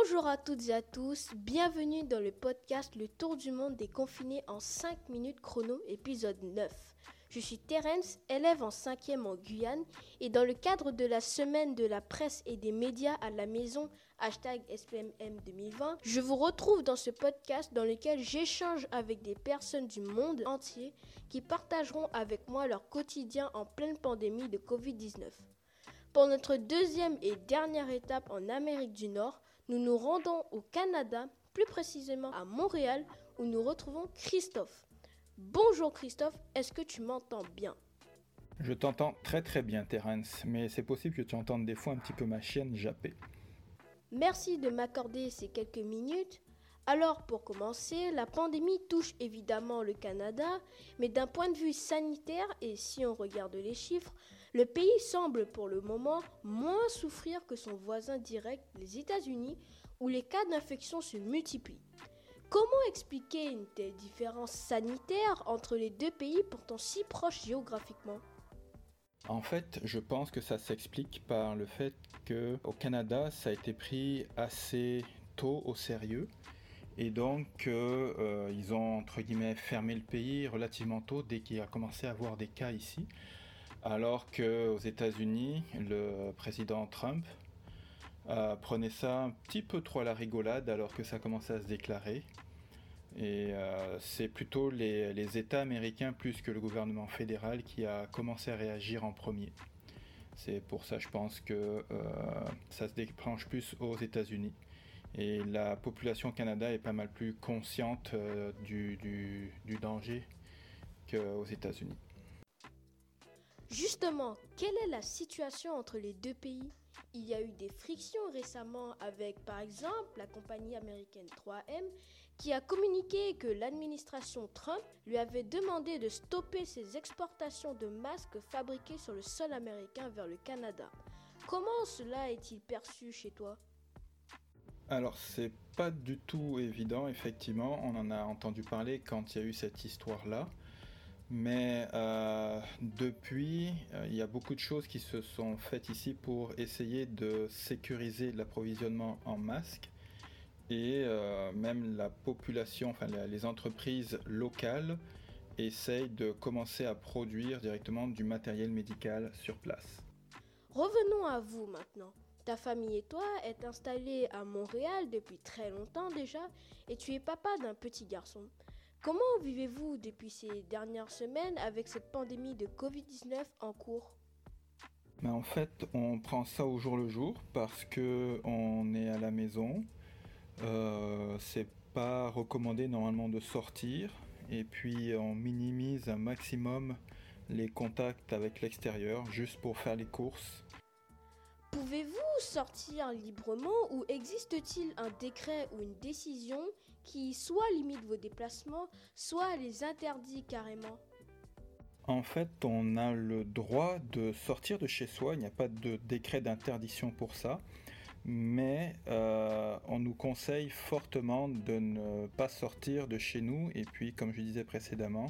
Bonjour à toutes et à tous, bienvenue dans le podcast Le Tour du Monde des confinés en 5 minutes chrono, épisode 9. Je suis Terence, élève en 5e en Guyane, et dans le cadre de la semaine de la presse et des médias à la maison, hashtag SPMM 2020, je vous retrouve dans ce podcast dans lequel j'échange avec des personnes du monde entier qui partageront avec moi leur quotidien en pleine pandémie de Covid-19. Pour notre deuxième et dernière étape en Amérique du Nord, nous nous rendons au Canada, plus précisément à Montréal, où nous retrouvons Christophe. Bonjour Christophe, est-ce que tu m'entends bien? Je t'entends très très bien Terence, mais c'est possible que tu entendes des fois un petit peu ma chienne japper. Merci de m'accorder ces quelques minutes. Alors pour commencer, la pandémie touche évidemment le Canada, mais d'un point de vue sanitaire, et si on regarde les chiffres, le pays semble pour le moment moins souffrir que son voisin direct, les États-Unis, où les cas d'infection se multiplient. Comment expliquer une telle différence sanitaire entre les deux pays pourtant si proches géographiquement? En fait, je pense que ça s'explique par le fait que au Canada, ça a été pris assez tôt au sérieux et donc euh, ils ont entre guillemets fermé le pays relativement tôt dès qu'il a commencé à avoir des cas ici. Alors qu'aux États-Unis, le président Trump euh, prenait ça un petit peu trop à la rigolade alors que ça commençait à se déclarer. Et euh, c'est plutôt les, États américains plus que le gouvernement fédéral qui a commencé à réagir en premier. C'est pour ça, je pense que euh, ça se déclenche plus aux États-Unis. Et la population au Canada est pas mal plus consciente du, du danger qu'aux États-Unis. Justement, quelle est la situation entre les deux pays? Il y a eu des frictions récemment avec, par exemple, la compagnie américaine 3M qui a communiqué que l'administration Trump lui avait demandé de stopper ses exportations de masques fabriqués sur le sol américain vers le Canada. Comment cela est-il perçu chez toi? Alors c'est pas du tout évident, effectivement, on en a entendu parler quand il y a eu cette histoire-là. Mais euh, depuis, euh, il y a beaucoup de choses qui se sont faites ici pour essayer de sécuriser l'approvisionnement en masques. Et euh, même la population, enfin les entreprises locales essayent de commencer à produire directement du matériel médical sur place. Revenons à vous maintenant. Ta famille et toi êtes installés à Montréal depuis très longtemps déjà et tu es papa d'un petit garçon. Comment vivez-vous depuis ces dernières semaines avec cette pandémie de Covid-19 en cours? Ben, En fait, on prend ça au jour le jour parce que on est à la maison. Euh, c'est pas recommandé normalement de sortir et puis on minimise un maximum les contacts avec l'extérieur juste pour faire les courses. Pouvez-vous sortir librement ou existe-t-il un décret ou une décision qui soit limite vos déplacements, soit les interdit carrément En fait, on a le droit de sortir de chez soi, il n'y a pas de décret d'interdiction pour ça, mais euh, on nous conseille fortement de ne pas sortir de chez nous et puis, comme je disais précédemment,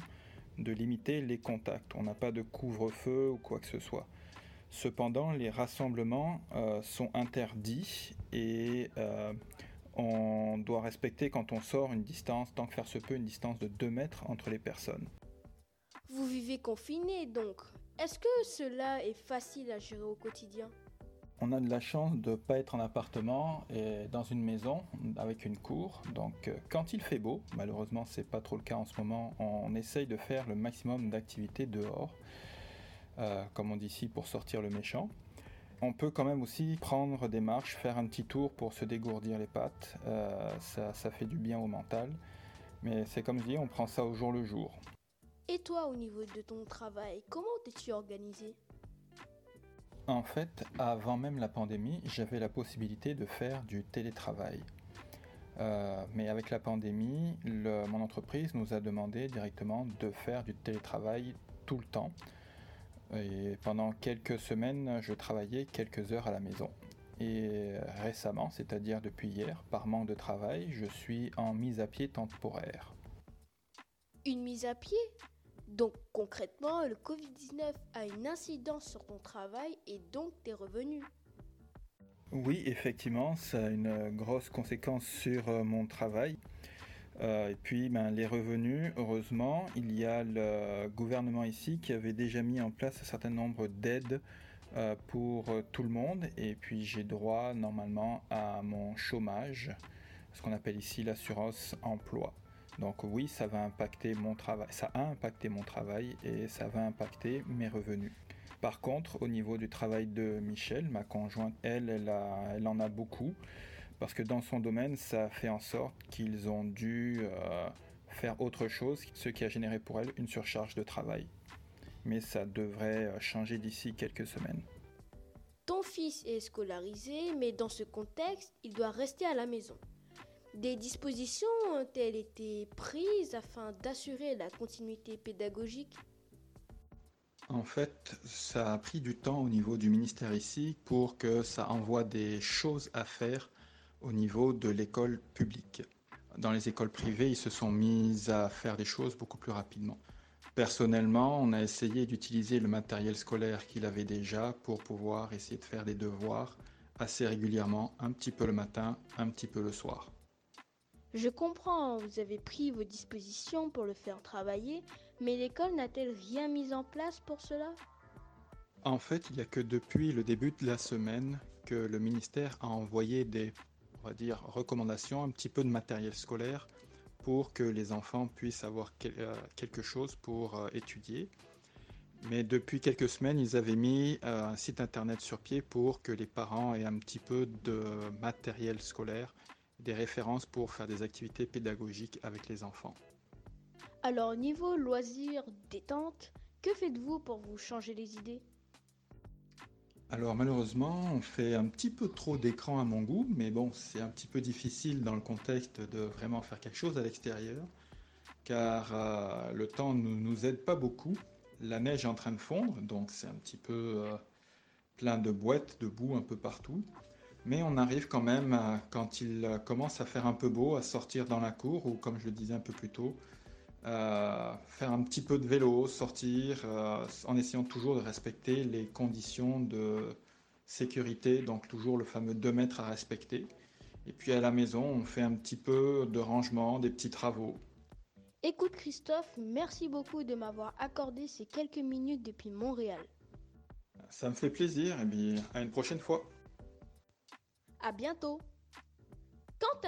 de limiter les contacts. On n'a pas de couvre-feu ou quoi que ce soit. Cependant, les rassemblements euh, sont interdits et euh, on doit respecter quand on sort une distance, tant que faire se peut, une distance de 2 mètres entre les personnes. Vous vivez confiné donc. Est-ce que cela est facile à gérer au quotidien? On a de la chance de ne pas être en appartement et dans une maison avec une cour. Donc euh, quand il fait beau, malheureusement c'est pas trop le cas en ce moment, on essaye de faire le maximum d'activités dehors, euh, comme on dit ici pour sortir le méchant. On peut quand même aussi prendre des marches, faire un petit tour pour se dégourdir les pattes. Euh, ça, ça, fait du bien au mental. Mais c'est comme je dis, on prend ça au jour le jour. Et toi, au niveau de ton travail, comment t'es-tu organisé? En fait, avant même la pandémie, j'avais la possibilité de faire du télétravail. Euh, mais avec la pandémie, mon entreprise nous a demandé directement de faire du télétravail tout le temps. Et pendant quelques semaines, je travaillais quelques heures à la maison. Et récemment, c'est-à-dire depuis hier, par manque de travail, je suis en mise à pied temporaire. Une mise à pied? Donc concrètement, le Covid-19 a une incidence sur ton travail et donc tes revenus Oui, effectivement, ça a une grosse conséquence sur euh, mon travail. Euh, et puis, ben, les revenus, heureusement, il y a le gouvernement ici qui avait déjà mis en place un certain nombre d'aides euh, pour tout le monde. Et puis, j'ai droit normalement à mon chômage, ce qu'on appelle ici l'assurance emploi. Donc oui, ça va impacter mon travail, ça a impacté mon travail et ça va impacter mes revenus. Par contre, au niveau du travail de Michel, ma conjointe, elle, elle, en a beaucoup parce que dans son domaine, ça fait en sorte qu'ils ont dû euh, faire autre chose, ce qui a généré pour elle une surcharge de travail. Mais ça devrait euh, changer d'ici quelques semaines. Ton fils est scolarisé, mais dans ce contexte, il doit rester à la maison. Des dispositions ont-elles été prises afin d'assurer la continuité pédagogique? En fait, ça a pris du temps au niveau du ministère ici pour que ça envoie des choses à faire au niveau de l'école publique. Dans les écoles privées, ils se sont mis à faire des choses beaucoup plus rapidement. Personnellement, on a essayé d'utiliser le matériel scolaire qu'il avait déjà pour pouvoir essayer de faire des devoirs assez régulièrement, un petit peu le matin, un petit peu le soir. Je comprends, vous avez pris vos dispositions pour le faire travailler, mais l'école n'a-t-elle rien mis en place pour cela? En fait, il n'y a que depuis le début de la semaine que le ministère a envoyé des on va dire, recommandations, un petit peu de matériel scolaire pour que les enfants puissent avoir euh, quelque chose pour euh, étudier. Mais depuis quelques semaines, ils avaient mis euh, un site internet sur pied pour que les parents aient un petit peu de matériel scolaire des références pour faire des activités pédagogiques avec les enfants. Alors, niveau loisirs, détente, que faites-vous pour vous changer les idées? Alors malheureusement, on fait un petit peu trop d'écran à mon goût, mais bon, c'est un petit peu difficile dans le contexte de vraiment faire quelque chose à l'extérieur, car euh, le temps ne nous aide pas beaucoup. La neige est en train de fondre, donc c'est un petit peu euh, plein de boîtes, de boue un peu partout. Mais on arrive quand même, quand il commence à faire un peu beau, à sortir dans la cour, ou comme je le disais un peu plus tôt, faire un petit peu de vélo, sortir, euh, en essayant toujours de respecter les conditions de sécurité, donc toujours le fameux 2 mètres à respecter. Et puis à la maison, on fait un petit peu de rangement, des petits travaux. Écoute Christophe, merci beaucoup de m'avoir accordé ces quelques minutes depuis Montréal. Ça me fait plaisir et bien à une prochaine fois. À bientôt.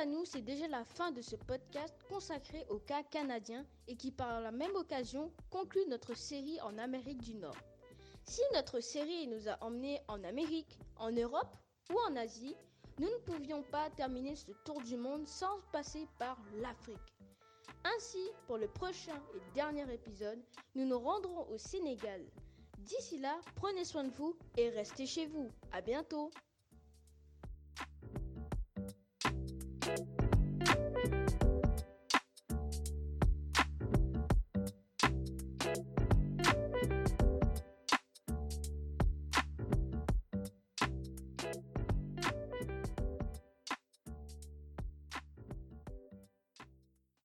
À nous, c'est déjà la fin de ce podcast consacré au cas canadien et qui par la même occasion conclut notre série en Amérique du Nord. Si notre série nous a emmenés en Amérique, en Europe ou en Asie, nous ne pouvions pas terminer ce tour du monde sans passer par l'Afrique. Ainsi, pour le prochain et dernier épisode, nous nous rendrons au Sénégal. D'ici là, prenez soin de vous et restez chez vous. À bientôt! あ。